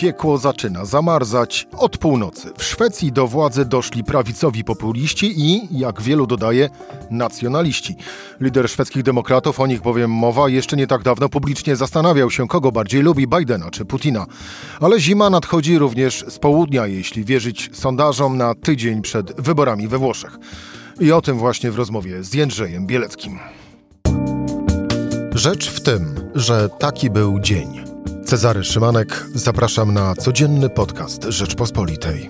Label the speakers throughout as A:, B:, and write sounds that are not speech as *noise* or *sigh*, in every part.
A: Piekło zaczyna zamarzać od północy. W Szwecji do władzy doszli prawicowi populiści i, jak wielu dodaje, nacjonaliści. Lider szwedzkich demokratów, o nich bowiem mowa, jeszcze nie tak dawno publicznie zastanawiał się, kogo bardziej lubi, Bidena czy Putina. Ale zima nadchodzi również z południa, jeśli wierzyć sondażom na tydzień przed wyborami we Włoszech. I o tym właśnie w rozmowie z Jędrzejem Bieleckim. Rzecz w tym, że taki był dzień. Cezary Szymanek, zapraszam na codzienny podcast Rzeczpospolitej.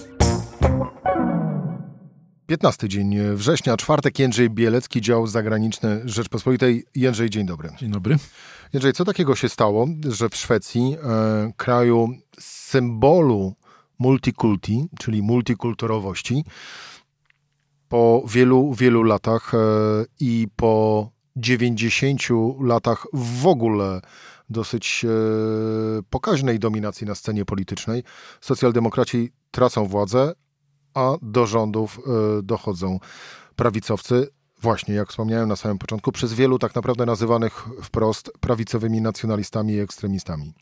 A: 15 dzień września, czwartek, Jędrzej Bielecki, dział zagraniczny Rzeczpospolitej. Jędrzej, dzień dobry.
B: Dzień dobry.
A: Jędrzej, co takiego się stało, że w Szwecji, e, kraju symbolu multikulti, czyli multikulturowości, po wielu, wielu latach e, i po 90 latach w ogóle dosyć e, pokaźnej dominacji na scenie politycznej. Socjaldemokraci tracą władzę, a do rządów e, dochodzą prawicowcy. Właśnie, jak wspomniałem na samym początku, przez wielu tak naprawdę nazywanych wprost prawicowymi nacjonalistami i ekstremistami.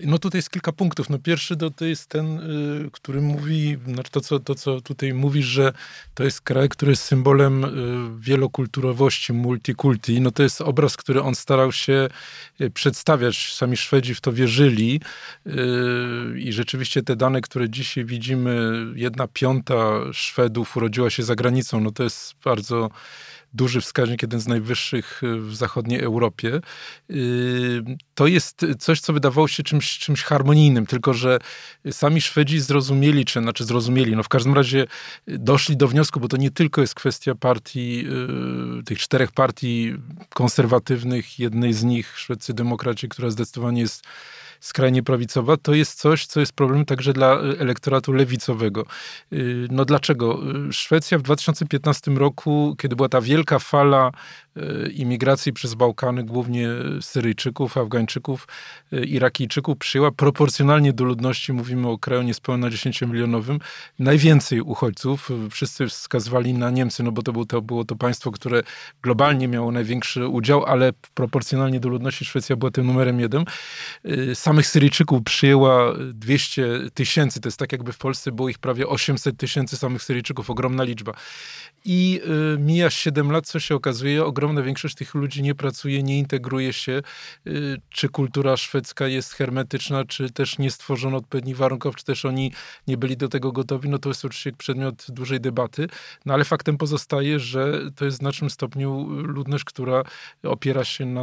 B: No tutaj jest kilka punktów. No pierwszy to, to jest ten, y, który mówi, znaczy to co, to co tutaj mówisz, że to jest kraj, który jest symbolem y, wielokulturowości, multikulti. No to jest obraz, który on starał się y, przedstawiać. Sami Szwedzi w to wierzyli i rzeczywiście te dane, które dzisiaj widzimy, jedna piąta Szwedów urodziła się za granicą, no to jest bardzo duży wskaźnik, jeden z najwyższych y, w zachodniej Europie. Y, to jest coś, co wydawało się czymś, czymś harmonijnym, tylko że sami Szwedzi zrozumieli, czy znaczy zrozumieli, no w każdym razie doszli do wniosku, bo to nie tylko jest kwestia partii, y, tych czterech partii konserwatywnych, jednej z nich, szwedzcy demokraci, która zdecydowanie jest skrajnie prawicowa, to jest coś, co jest problemem także dla y, elektoratu lewicowego. Y, no dlaczego? Y, Szwecja w 2015 roku, kiedy była ta wielka fala imigracji przez Bałkany, głównie Syryjczyków, Afgańczyków, Irakijczyków, przyjęła proporcjonalnie do ludności, mówimy o kraju niespełna 10-milionowym, najwięcej uchodźców. Wszyscy wskazywali na Niemcy, no bo to, był, to było to państwo, które globalnie miało największy udział, ale proporcjonalnie do ludności Szwecja była tym numerem jeden. Sam samych Syryjczyków przyjęła 200 tysięcy. To jest tak, jakby w Polsce było ich prawie 800 tysięcy samych Syryjczyków. Ogromna liczba. I y, mija 7 lat, co się okazuje, ogromna większość tych ludzi nie pracuje, nie integruje się. Y, czy kultura szwedzka jest hermetyczna, czy też nie stworzono odpowiednich warunków, czy też oni nie byli do tego gotowi, no to jest oczywiście przedmiot dużej debaty. No ale faktem pozostaje, że to jest w znacznym stopniu ludność, która opiera się na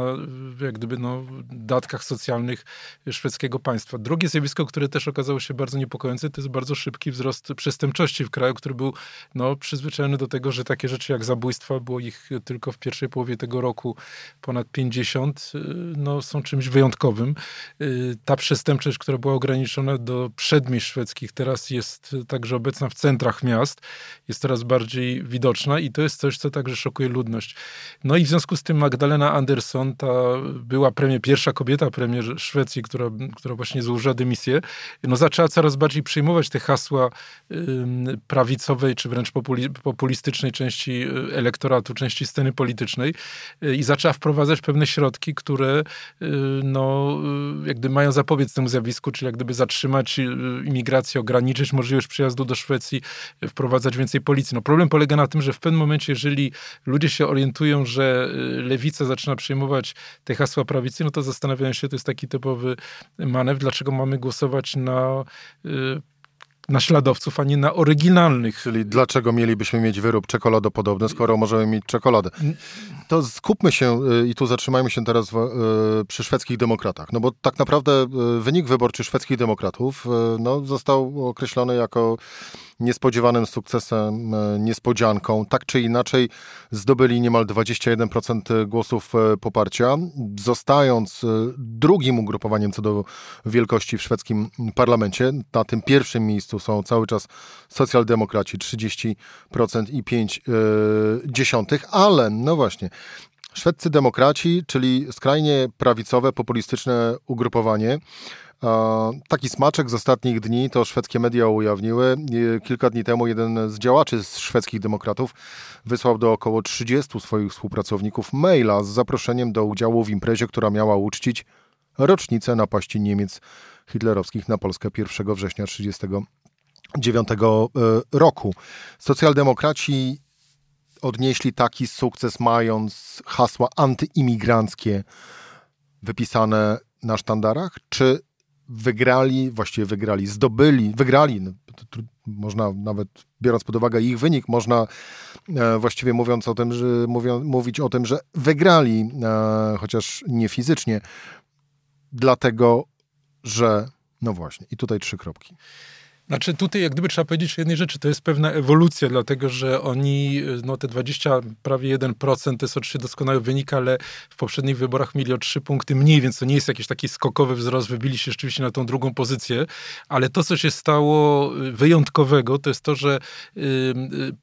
B: jak gdyby no, datkach socjalnych szwedzkiego państwa. Drugie zjawisko, które też okazało się bardzo niepokojące, to jest bardzo szybki wzrost przestępczości w kraju, który był no, przyzwyczajony do tego, że takie rzeczy jak zabójstwa, było ich tylko w pierwszej połowie tego roku ponad 50, y, no, są czymś wyjątkowym. Y, ta przestępczość, która była ograniczona do przedmieść szwedzkich, teraz jest także obecna w centrach miast, jest coraz bardziej widoczna i to jest coś, co także szokuje ludność. No i w związku z tym Magdalena Andersson, ta była premier, pierwsza kobieta premier Szwecji, która, która właśnie złożyła dymisję, no zaczęła coraz bardziej przyjmować te hasła prawicowej, czy wręcz populistycznej części y, elektoratu, części sceny politycznej y, i zaczęła wprowadzać pewne środki, które y, no, jak gdyby mają zapobiec temu zjawisku, czyli jak gdyby zatrzymać imigrację, ograniczyć możliwość przyjazdu do Szwecji, wprowadzać więcej policji. No, problem polega na tym, że w pewnym momencie, jeżeli ludzie się orientują, że lewica zaczyna przyjmować te hasła prawicy, no to zastanawiają się, to jest taki typowy manewr, dlaczego mamy głosować na naśladowców, a nie na oryginalnych.
A: Czyli dlaczego mielibyśmy mieć wyrób czekoladopodobny, skoro możemy mieć czekoladę? To skupmy się y, i tu zatrzymajmy się teraz w, y, przy szwedzkich demokratach. No bo tak naprawdę y, wynik wyborczy szwedzkich demokratów no, został określony jako niespodziewanym sukcesem, e, niespodzianką. Tak czy inaczej zdobyli niemal 21% głosów e, poparcia, zostając e, drugim ugrupowaniem co do wielkości w szwedzkim parlamencie. Na tym pierwszym miejscu są cały czas socjaldemokraci 30% i 5 dziesiątych, ale no właśnie, Szwedzcy demokraci, czyli skrajnie prawicowe, populistyczne ugrupowanie, Taki smaczek z ostatnich dni to szwedzkie media ujawniły. Kilka dni temu jeden z działaczy z szwedzkich demokratów wysłał do około 30 swoich współpracowników maila z zaproszeniem do udziału w imprezie, która miała uczcić rocznicę napaści Niemiec hitlerowskich na Polskę 1 września 1939 roku. Socjaldemokraci odnieśli taki sukces, mając hasła antyimigranckie wypisane na sztandarach, czy wygrali, właściwie wygrali, zdobyli, wygrali, no, można nawet biorąc pod uwagę ich wynik, można e, właściwie mówiąc o tym, że, mówią, mówić o tym, że wygrali, e, chociaż nie fizycznie, dlatego, że no właśnie, i tutaj trzy kropki.
B: Znaczy tutaj jak gdyby trzeba powiedzieć jednej rzeczy, to jest pewna ewolucja, dlatego że oni, no te 20, prawie 1% to jest oczywiście doskonały wynik, ale w poprzednich wyborach mieli o 3 punkty mniej, więc to nie jest jakiś taki skokowy wzrost, wybili się rzeczywiście na tą drugą pozycję, ale to, co się stało y, wyjątkowego, to jest to, że y, y,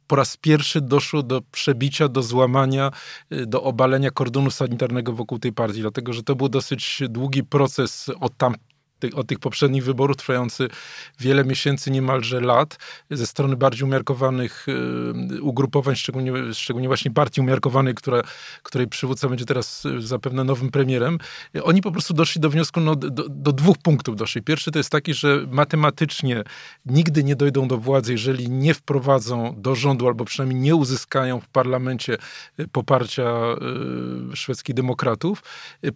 B: po raz pierwszy doszło do przebicia, do złamania, do obalenia kordonu sanitarnego wokół tej partii, dlatego że to był dosyć długi proces od tam tych, od tych poprzednich wyborów, trwający wiele miesięcy, niemalże lat, ze strony bardziej umiarkowanych y, ugrupowań, szczególnie, szczególnie właśnie partii umiarkowanej, która, której przywódca będzie teraz y, zapewne nowym premierem, oni po prostu doszli do wniosku, no, do, do dwóch punktów doszli. Pierwszy to jest taki, że matematycznie nigdy nie dojdą do władzy, jeżeli nie wprowadzą do rządu, albo przynajmniej nie uzyskają w parlamencie y, poparcia szwedzkich demokratów.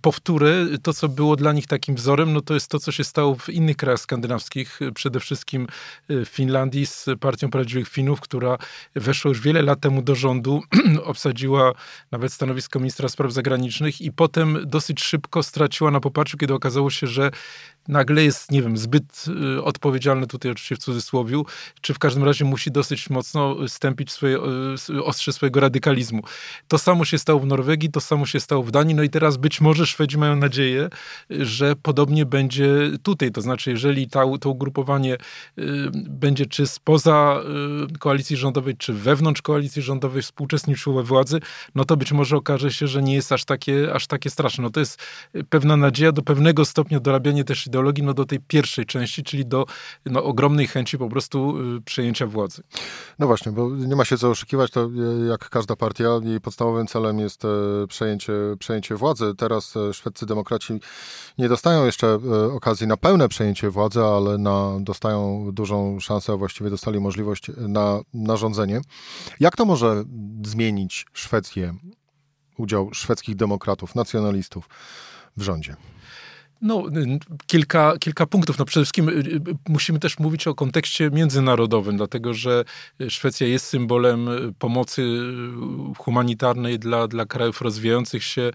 B: Powtórę, to co było dla nich takim wzorem, no to jest to, co się stało w innych krajach skandynawskich, przede wszystkim w Finlandii z Partią Prawdziwych Finów, która weszła już wiele lat temu do rządu, *clears throat* obsadziła nawet stanowisko ministra spraw zagranicznych i potem dosyć szybko straciła na poparciu, kiedy okazało się, że nagle jest, nie wiem, zbyt y, odpowiedzialny tutaj oczywiście w cudzysłowiu, czy w każdym razie musi dosyć mocno stępić swoje, y, ostrze swojego radykalizmu. To samo się stało w Norwegii, to samo się stało w Danii, no i teraz być może Szwedzi mają nadzieję, że podobnie będzie tutaj, to znaczy jeżeli ta, to ugrupowanie y, będzie czy spoza koalicji rządowej, czy wewnątrz koalicji rządowej współuczestniczyło władzy, no to być może okaże się, że nie jest aż takie, aż takie straszne. No to jest pewna nadzieja do pewnego stopnia dorabianie też ideologii no, do tej pierwszej części, czyli do no, ogromnej chęci po prostu y, przejęcia władzy.
A: No właśnie, bo nie ma się co oszukiwać, to y, jak każda partia, jej podstawowym celem jest e, przejęcie, przejęcie władzy. Teraz e, szwedzcy demokraci nie dostają jeszcze e, okazji na pełne przejęcie władzy, ale na, dostają dużą szansę, a właściwie dostali możliwość na, na rządzenie. Jak to może zmienić Szwecję, udział szwedzkich demokratów, nacjonalistów w rządzie?
B: No, kilka, kilka punktów. No przede wszystkim y, y, musimy też mówić o kontekście międzynarodowym, dlatego że Szwecja jest symbolem pomocy humanitarnej dla, dla krajów rozwijających się,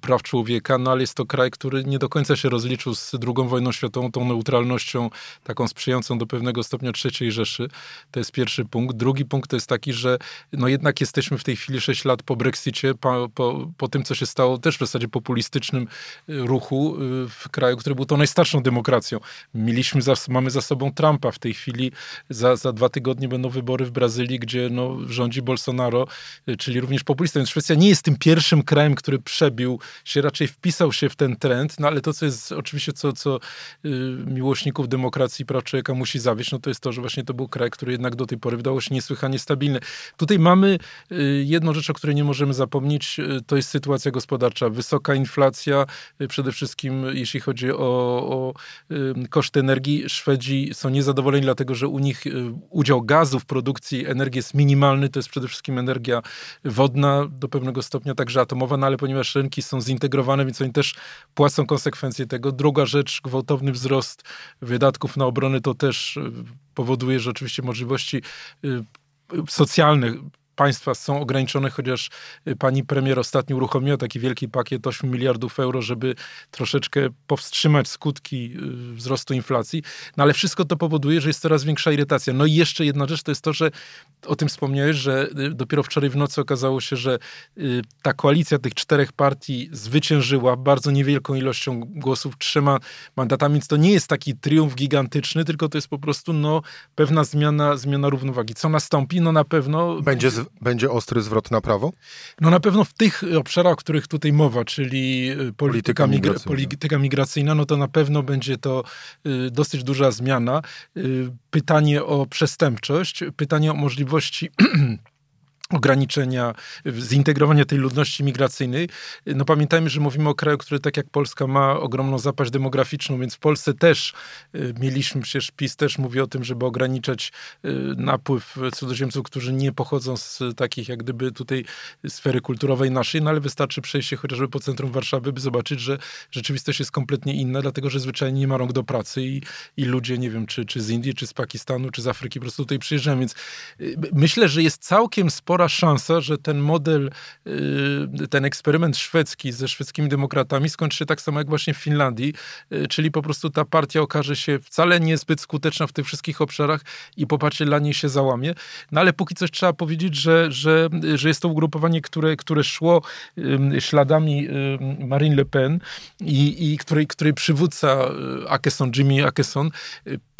B: praw człowieka, no ale jest to kraj, który nie do końca się rozliczył z II wojną światową, tą neutralnością taką sprzyjającą do pewnego stopnia III Rzeszy. To jest pierwszy punkt. Drugi punkt to jest taki, że no jednak jesteśmy w tej chwili 6 lat po Brexicie, po, po, po tym, co się stało też w zasadzie populistycznym ruchu w kraju, który był tą najstarszą demokracją. Mieliśmy za, mamy za sobą Trumpa w tej chwili. Za, za dwa tygodnie będą wybory w Brazylii, gdzie no, rządzi Bolsonaro, y, czyli również populista. Więc Szwecja nie jest tym pierwszym krajem, który przebił się, raczej wpisał się w ten trend, no ale to, co jest oczywiście, co, co y, miłośników demokracji i praw człowieka musi zawieść, no to jest to, że właśnie to był kraj, który jednak do tej pory wydawał się niesłychanie stabilny. Tutaj mamy y, jedną rzecz, o której nie możemy zapomnieć, y, to jest sytuacja gospodarcza. Wysoka inflacja, y, przede wszystkim jeśli chodzi o, o koszty energii, Szwedzi są niezadowoleni, dlatego że u nich y, udział gazu w produkcji energii jest minimalny. To jest przede wszystkim energia wodna, do pewnego stopnia także atomowa, no ale ponieważ rynki są zintegrowane, więc oni też płacą konsekwencje tego. Druga rzecz, gwałtowny wzrost wydatków na obronę to też y, powoduje, że oczywiście możliwości y, socjalne państwa są ograniczone, chociaż y, pani premier ostatnio uruchomiła taki wielki pakiet 8 miliardów euro, żeby troszeczkę powstrzymać skutki y, wzrostu inflacji. No ale wszystko to powoduje, że jest coraz większa irytacja. No i jeszcze jedna rzecz to jest to, że o tym wspomniałeś, że y, dopiero wczoraj w nocy okazało się, że ta koalicja tych czterech partii zwyciężyła bardzo niewielką ilością głosów, trzema mandatami, więc to nie jest taki triumf gigantyczny, tylko to jest po prostu no, pewna zmiana, zmiana równowagi. Co nastąpi? No na pewno...
A: Będzie będzie ostry zwrot na prawo?
B: No na pewno w tych obszarach, o których tutaj mowa, czyli y, polityka, polityka, migracyjna. polityka migracyjna, no to na pewno będzie to y, dosyć duża zmiana. Y, pytanie o przestępczość, pytanie o możliwości *clears throat* ograniczenia, zintegrowania tej ludności migracyjnej. No pamiętajmy, że mówimy o kraju, który tak jak Polska ma ogromną zapaść demograficzną, więc w Polsce też y, mieliśmy, przecież PiS też mówi o tym, żeby ograniczać y, napływ cudzoziemców, którzy nie pochodzą z takich jak gdyby tutaj sfery kulturowej naszej, no ale wystarczy przejść się chociażby po centrum Warszawy, by zobaczyć, że rzeczywistość jest kompletnie inna, dlatego że zwyczajnie nie ma rąk do pracy i, i ludzie, nie wiem, czy, czy z Indii, czy z Pakistanu, czy z Afryki po prostu tutaj przyjeżdżają, więc y, myślę, że jest całkiem spora spora szansa, że ten model, y, ten eksperyment szwedzki ze szwedzkimi demokratami skończy się tak samo jak właśnie w Finlandii, y, czyli po prostu ta partia okaże się wcale niezbyt skuteczna w tych wszystkich obszarach i poparcie dla niej się załamie. No ale póki coś trzeba powiedzieć, że, że, że jest to ugrupowanie, które, które szło śladami Marine Le Pen i, i której, której przywódca y, Akeson, Jimmy Akeson,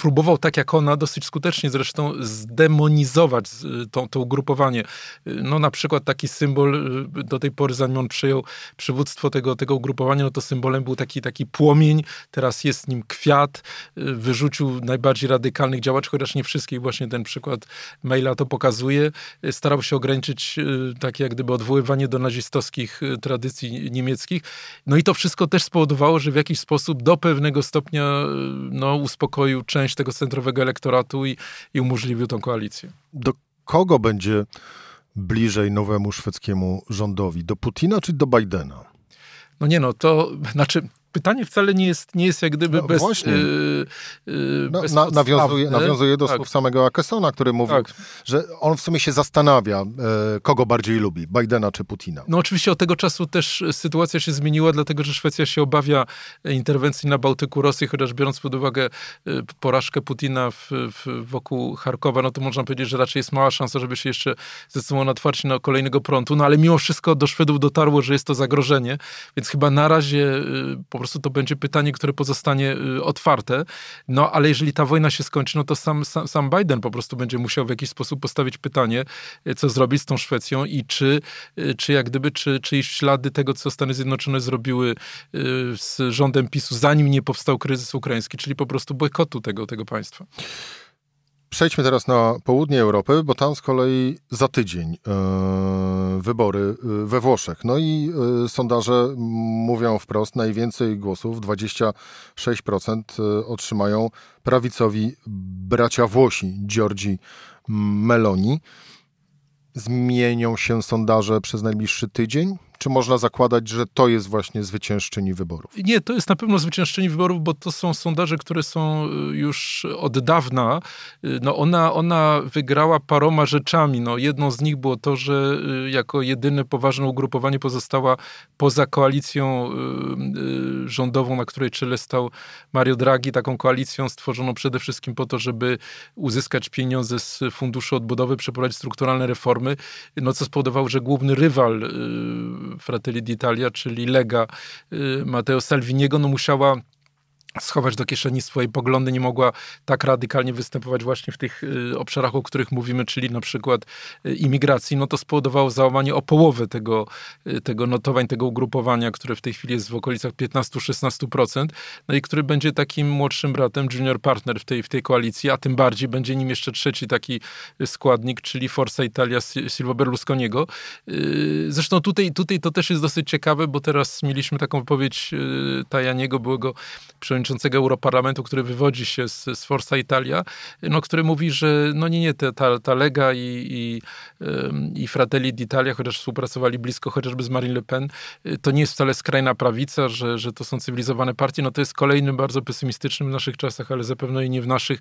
B: próbował tak jak ona dosyć skutecznie zresztą zdemonizować to, to ugrupowanie. No na przykład taki symbol y, do tej pory, zanim on przyjął przywództwo tego, tego ugrupowania, no to symbolem był taki, taki płomień, teraz jest nim kwiat, y, wyrzucił najbardziej radykalnych działaczy, chociaż nie wszystkich, właśnie ten przykład maila to pokazuje. Y, starał się ograniczyć takie jak gdyby odwoływanie do nazistowskich tradycji niemieckich. No i to wszystko też spowodowało, że w jakiś sposób do pewnego stopnia no, uspokoił część tego centrowego elektoratu i, i umożliwił tą koalicję.
A: Do kogo będzie bliżej nowemu szwedzkiemu rządowi? Do Putina czy do Bidena?
B: No nie no, to znaczy pytanie wcale nie jest, nie jest jak gdyby no, bez, właśnie. Yy,
A: yy, no, na, nawiązuje, nawiązuje do tak. słów samego Akesona, który mówił, tak. że on w sumie się zastanawia, e, kogo bardziej lubi, Bidena czy Putina.
B: No oczywiście od tego czasu też sytuacja się zmieniła, dlatego że Szwecja się obawia interwencji na Bałtyku Rosji, chociaż biorąc pod uwagę e, porażkę Putina w, w, wokół Charkowa, no to można powiedzieć, że raczej jest mała szansa, żeby się jeszcze zdecydował na otwarcie na kolejnego frontu, no ale mimo wszystko do Szwedów dotarło, że jest to zagrożenie, więc chyba na razie e, po prostu to będzie pytanie, które pozostanie y, otwarte. No ale jeżeli ta wojna się skończy, no to sam, sam, sam Biden po prostu będzie musiał w jakiś sposób postawić pytanie, y, co zrobić z tą Szwecją i czy, y, czy jak gdyby, czy, czy iść ślady tego, co Stany Zjednoczone zrobiły z rządem PiSu, zanim nie powstał kryzys ukraiński, czyli po prostu bojkotu tego, tego państwa.
A: Przejdźmy teraz na południe Europy, bo tam z kolei za tydzień e, wybory e, we Włoszech. No i e, sondaże mówią wprost, najwięcej głosów, 26% e, otrzymają prawicowi bracia Włosi, Giorgi Meloni. Zmienią się sondaże przez najbliższy tydzień? Czy można zakładać, że to jest właśnie zwyciężczyni wyborów?
B: Nie, to jest na pewno zwyciężczyni wyborów, bo to są sondaże, które są y, już od dawna. Y, no ona, ona wygrała paroma rzeczami. No jedną z nich było to, że y, jako jedyne poważne ugrupowanie pozostała poza koalicją rządową, na której czele stał Mario Draghi, taką koalicją stworzoną przede wszystkim po to, żeby uzyskać pieniądze z Funduszu Odbudowy, przeprowadzić strukturalne reformy, no co spowodowało, że główny rywal Fratelli d'Italia, czyli Lega y, Matteo Salviniego, no musiała schować do kieszeni swoje poglądy, nie mogła tak radykalnie występować właśnie w tych y, obszarach, o których mówimy, czyli na przykład y, imigracji, no to spowodowało załamanie o połowę tego, y, tego notowań, tego ugrupowania, które w tej chwili jest w okolicach 15-16%, no i który będzie takim młodszym bratem, junior partner w tej, w tej koalicji, a tym bardziej będzie nim jeszcze trzeci taki składnik, czyli Forza Italia Silvio Berlusconiego. Zresztą tutaj, tutaj to też jest dosyć ciekawe, bo teraz mieliśmy taką wypowiedź Tajaniego, byłego przewodniczącego przewodniczącego Europarlamentu, który wywodzi się z, z Forza Italia, no, który mówi, że no nie, nie, ta, ta Lega i, i, i Fratelli d'Italia, chociaż współpracowali blisko chociażby z Marine Le Pen, to nie jest wcale skrajna prawica, że, że to są cywilizowane partie. No to jest kolejnym bardzo pesymistycznym w naszych czasach, ale zapewne i nie w naszych,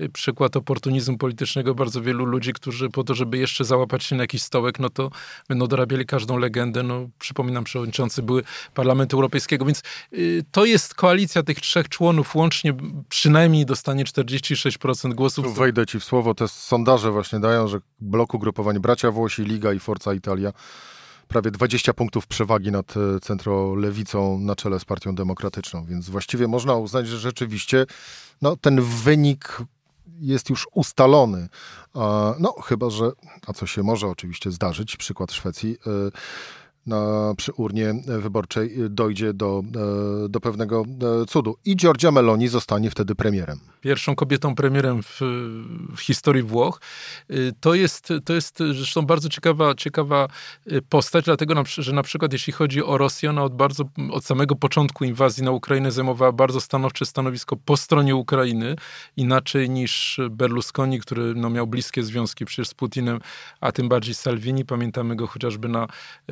B: y, przykład oportunizmu politycznego bardzo wielu ludzi, którzy po to, żeby jeszcze załapać się na jakiś stołek, no to będą dorabiali każdą legendę. No, przypominam, przewodniczący były Parlamentu Europejskiego, więc y, to jest koalicja tych trzech trzech członów łącznie przynajmniej dostanie 46% głosów.
A: Tu wejdę ci w słowo, te sondaże właśnie dają, że bloku grupowań Bracia Włosi, Liga i Forza Italia prawie 20 punktów przewagi nad e, centrolewicą na czele z Partią Demokratyczną, więc właściwie można uznać, że rzeczywiście no, ten wynik jest już ustalony. No, chyba, że, a co się może oczywiście zdarzyć, przykład Szwecji, e, na, przy urnie wyborczej dojdzie do, do pewnego cudu. I Giorgia Meloni zostanie wtedy premierem.
B: Pierwszą kobietą premierem w, w historii Włoch. To jest, to jest zresztą bardzo ciekawa, ciekawa postać, dlatego, że na przykład jeśli chodzi o Rosję, ona od bardzo, od samego początku inwazji na Ukrainę zajmowała bardzo stanowcze stanowisko po stronie Ukrainy, inaczej niż Berlusconi, który no, miał bliskie związki przecież z Putinem, a tym bardziej Salvini. Pamiętamy go chociażby na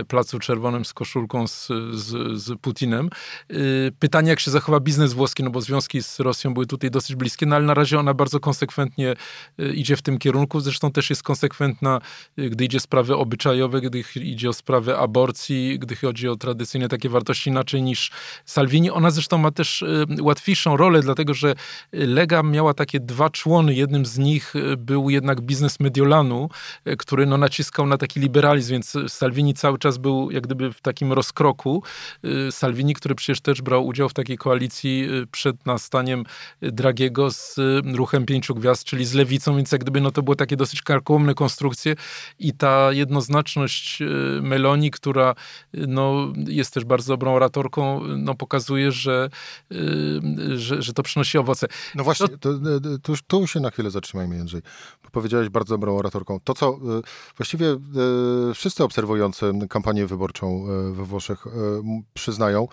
B: Placu Czerwonym z koszulką z, z, z Putinem. Y, pytanie, jak się zachowa biznes włoski, no bo związki z Rosją były tutaj dosyć bliskie, no ale na razie ona bardzo konsekwentnie y, idzie w tym kierunku. Zresztą też jest konsekwentna, y, gdy idzie o sprawy obyczajowe, gdy idzie o sprawy aborcji, gdy chodzi o tradycyjne takie wartości inaczej niż Salvini. Ona zresztą ma też łatwiejszą rolę, dlatego że Lega miała takie dwa człony. Jednym z nich był jednak biznes Mediolanu, który no, naciskał na taki liberalizm, więc Salvini cały czas był jak gdyby w takim rozkroku. Y, Salvini, który przecież też brał udział w takiej koalicji y, przed nastaniem Dragiego z y, ruchem pięciu gwiazd, czyli z lewicą, więc jak gdyby no, to było takie dosyć karkołomne konstrukcje i ta jednoznaczność Meloni, która no, jest też bardzo dobrą oratorką, no, pokazuje, że, że, że to przynosi owoce.
A: No właśnie, to, to, tu się na chwilę zatrzymajmy, Jędrzej. Powiedziałeś bardzo dobrą oratorką. To, co właściwie wszyscy obserwujący kampanię wyborczą e, we Włoszech e, przyznają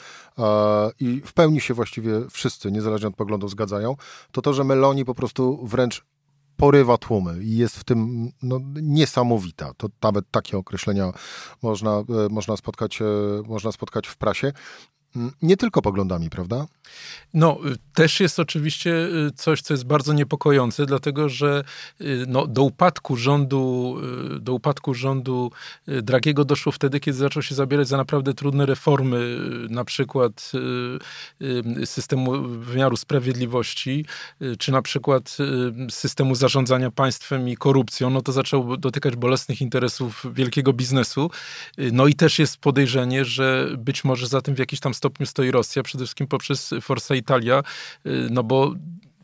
A: i w pełni się właściwie wszyscy, niezależnie od poglądów, zgadzają, to to, że Meloni po prostu wręcz porywa tłumy i jest w tym no, niesamowita. To nawet takie określenia można, e, można, spotkać, można spotkać w prasie. Mm, nie tylko poglądami, prawda?
B: No, y, też jest oczywiście y, coś, co jest bardzo niepokojące, dlatego że y, no, do upadku rządu, do upadku rządu Dragiego doszło wtedy, kiedy zaczął się zabierać za naprawdę trudne reformy, na przykład systemu wymiaru sprawiedliwości, czy na przykład systemu zarządzania państwem i korupcją. No to zaczęło dotykać bolesnych interesów wielkiego biznesu. No i też jest podejrzenie, że być może za tym w jakiś tam stopniu stoi Rosja, przede wszystkim poprzez Forza Italia, y, no bo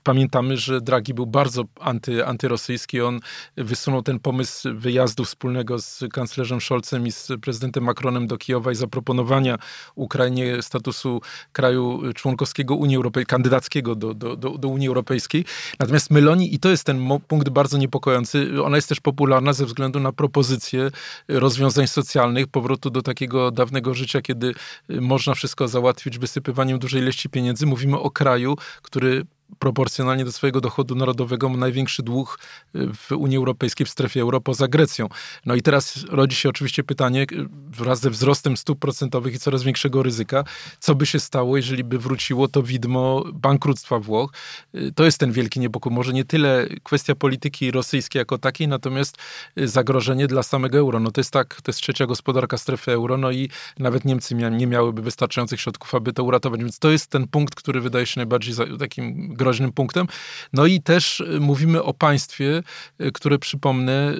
B: Pamiętamy, że Draghi był bardzo anty, antyrosyjski. On wysunął ten pomysł wyjazdu wspólnego z kanclerzem Scholzem i z prezydentem Macronem do Kijowa i zaproponowania Ukrainie statusu kraju członkowskiego Unii Europejskiej, kandydackiego do, do, do, do Unii Europejskiej. Natomiast Meloni, i to jest ten punkt bardzo niepokojący, ona jest też popularna ze względu na propozycje rozwiązań socjalnych, powrotu do takiego dawnego życia, kiedy można wszystko załatwić wysypywaniem dużej ilości pieniędzy. Mówimy o kraju, który proporcjonalnie do swojego dochodu narodowego ma największy dług y, w Unii Europejskiej, w strefie euro poza Grecją. No i teraz rodzi się oczywiście pytanie, y, wraz ze wzrostem stóp procentowych i coraz większego ryzyka, co by się stało, jeżeli by wróciło to widmo bankructwa Włoch. Y, to jest ten wielki niepokój. Może nie tyle kwestia polityki rosyjskiej jako takiej, natomiast zagrożenie dla samego euro. No to jest tak, to jest trzecia gospodarka strefy euro, no i nawet Niemcy nie miałyby wystarczających środków, aby to uratować. Więc to jest ten punkt, który wydaje się najbardziej takim groźnym punktem. No i też y, mówimy o państwie, y, które przypomnę,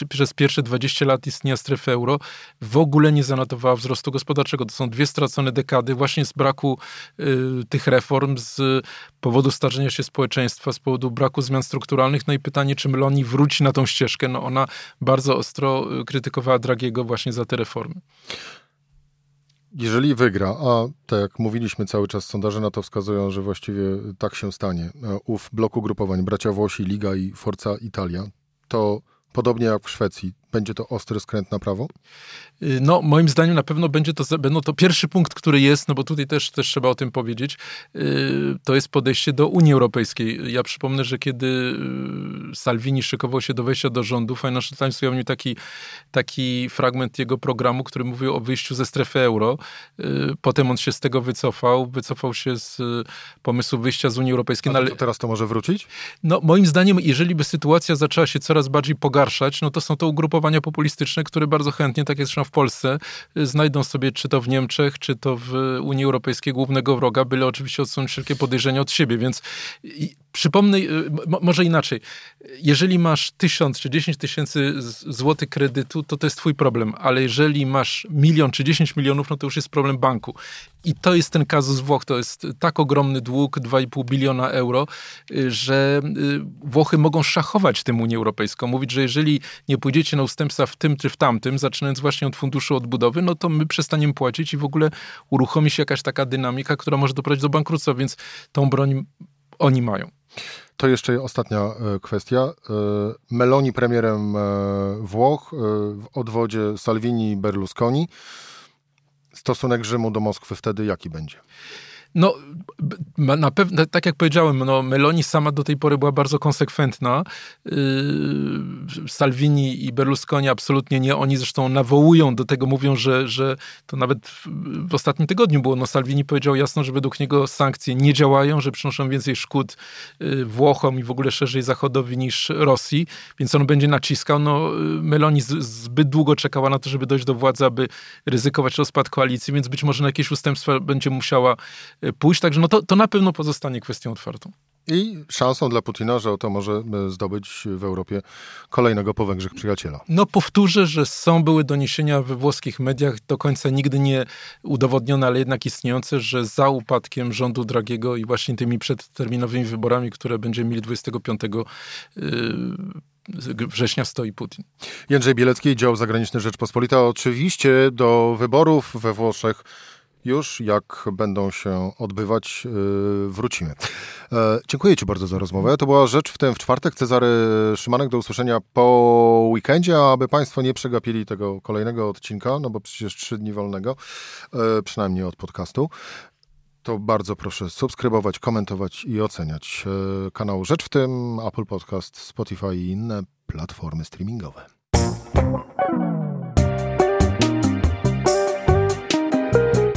B: y, przez pierwsze 20 lat istnienia strefy euro w ogóle nie zanotowało wzrostu gospodarczego. To są dwie stracone dekady właśnie z braku tych reform, z powodu starzenia się społeczeństwa, z powodu braku zmian strukturalnych. No i pytanie, czy Meloni wróci na tą ścieżkę. No ona bardzo ostro krytykowała Dragiego właśnie za te reformy
A: jeżeli wygra, a tak jak mówiliśmy cały czas, sondaże na to wskazują, że właściwie tak się stanie, e, ów bloku grupowań Bracia Włosi, Liga i Forza Italia, to podobnie jak w Szwecji, będzie to ostry skręt na prawo?
B: Y, no, moim zdaniem na pewno będzie to, no to pierwszy punkt, który jest, no bo tutaj też, też trzeba o tym powiedzieć, y, to jest podejście do Unii Europejskiej. Ja przypomnę, że kiedy y, Salvini szykował się do wejścia do rządu, Financial Times ujawnił taki, taki fragment jego programu, który mówił o wyjściu ze strefy euro. Potem on się z tego wycofał, wycofał się z pomysłu wyjścia z Unii Europejskiej.
A: Ale to teraz to może wrócić?
B: No, moim zdaniem, jeżeli by sytuacja zaczęła się coraz bardziej pogarszać, no to są to ugrupowania populistyczne, które bardzo chętnie, tak zresztą w Polsce znajdą sobie, czy to w Niemczech, czy to w Unii Europejskiej głównego wroga, byle oczywiście odsunąć wszelkie podejrzenia od siebie, więc przypomnę, może inaczej. Jeżeli masz tysiąc czy dziesięć tysięcy złotych kredytu, to to jest twój problem, ale jeżeli masz milion czy dziesięć milionów, no to już jest problem banku. I to jest ten kazus Włoch. To jest tak ogromny dług, 2,5 biliona euro, że Włochy mogą szachować tym Unię Europejską. Mówić, że jeżeli nie pójdziecie na ustępstwa w tym czy w tamtym, zaczynając właśnie od funduszu odbudowy, no to my przestaniemy płacić i w ogóle uruchomi się jakaś taka dynamika, która może doprowadzić do bankructwa, więc tą broń oni mają.
A: To jeszcze ostatnia e, kwestia. E, Meloni premierem e, Włoch, w odwodzie Salvini Berlusconi. Stosunek Rzymu do Moskwy wtedy jaki będzie?
B: No, na pewno, tak jak powiedziałem, no, Meloni sama do tej pory była bardzo konsekwentna. Yy, Salvini i Berlusconi absolutnie nie. Oni zresztą nawołują do tego, mówią, że, że to nawet w ostatnim tygodniu było. No, Salvini powiedział jasno, że według niego sankcje nie działają, że przynoszą więcej szkód yy, Włochom i w ogóle szerzej Zachodowi niż Rosji, więc on będzie naciskał. No, Meloni z, zbyt długo czekała na to, żeby dojść do władzy, aby ryzykować rozpad koalicji, więc być może na jakieś ustępstwa będzie musiała pójść. Także no to, to na pewno pozostanie kwestią otwartą.
A: I szansą dla Putina, że oto może y, zdobyć w Europie kolejnego po Węgrzech przyjaciela.
B: No powtórzę, że są były doniesienia we włoskich mediach, do końca nigdy nie udowodnione, ale jednak istniejące, że za upadkiem rządu Dragiego i właśnie tymi przedterminowymi wyborami, które będziemy mieli 25 września stoi Putin.
A: Jędrzej Bielecki, dział zagraniczny Rzeczpospolita. Oczywiście do wyborów we Włoszech już jak będą się odbywać, yy, wrócimy. E, dziękuję Ci bardzo za rozmowę. To była rzecz w tym w czwartek. Cezary Szymanek do usłyszenia po weekendzie, aby Państwo nie przegapili tego kolejnego odcinka, no bo przecież trzy dni wolnego, e, przynajmniej od podcastu to bardzo proszę subskrybować, komentować i oceniać e, kanał Rzecz w tym, Apple Podcast, Spotify i inne platformy streamingowe.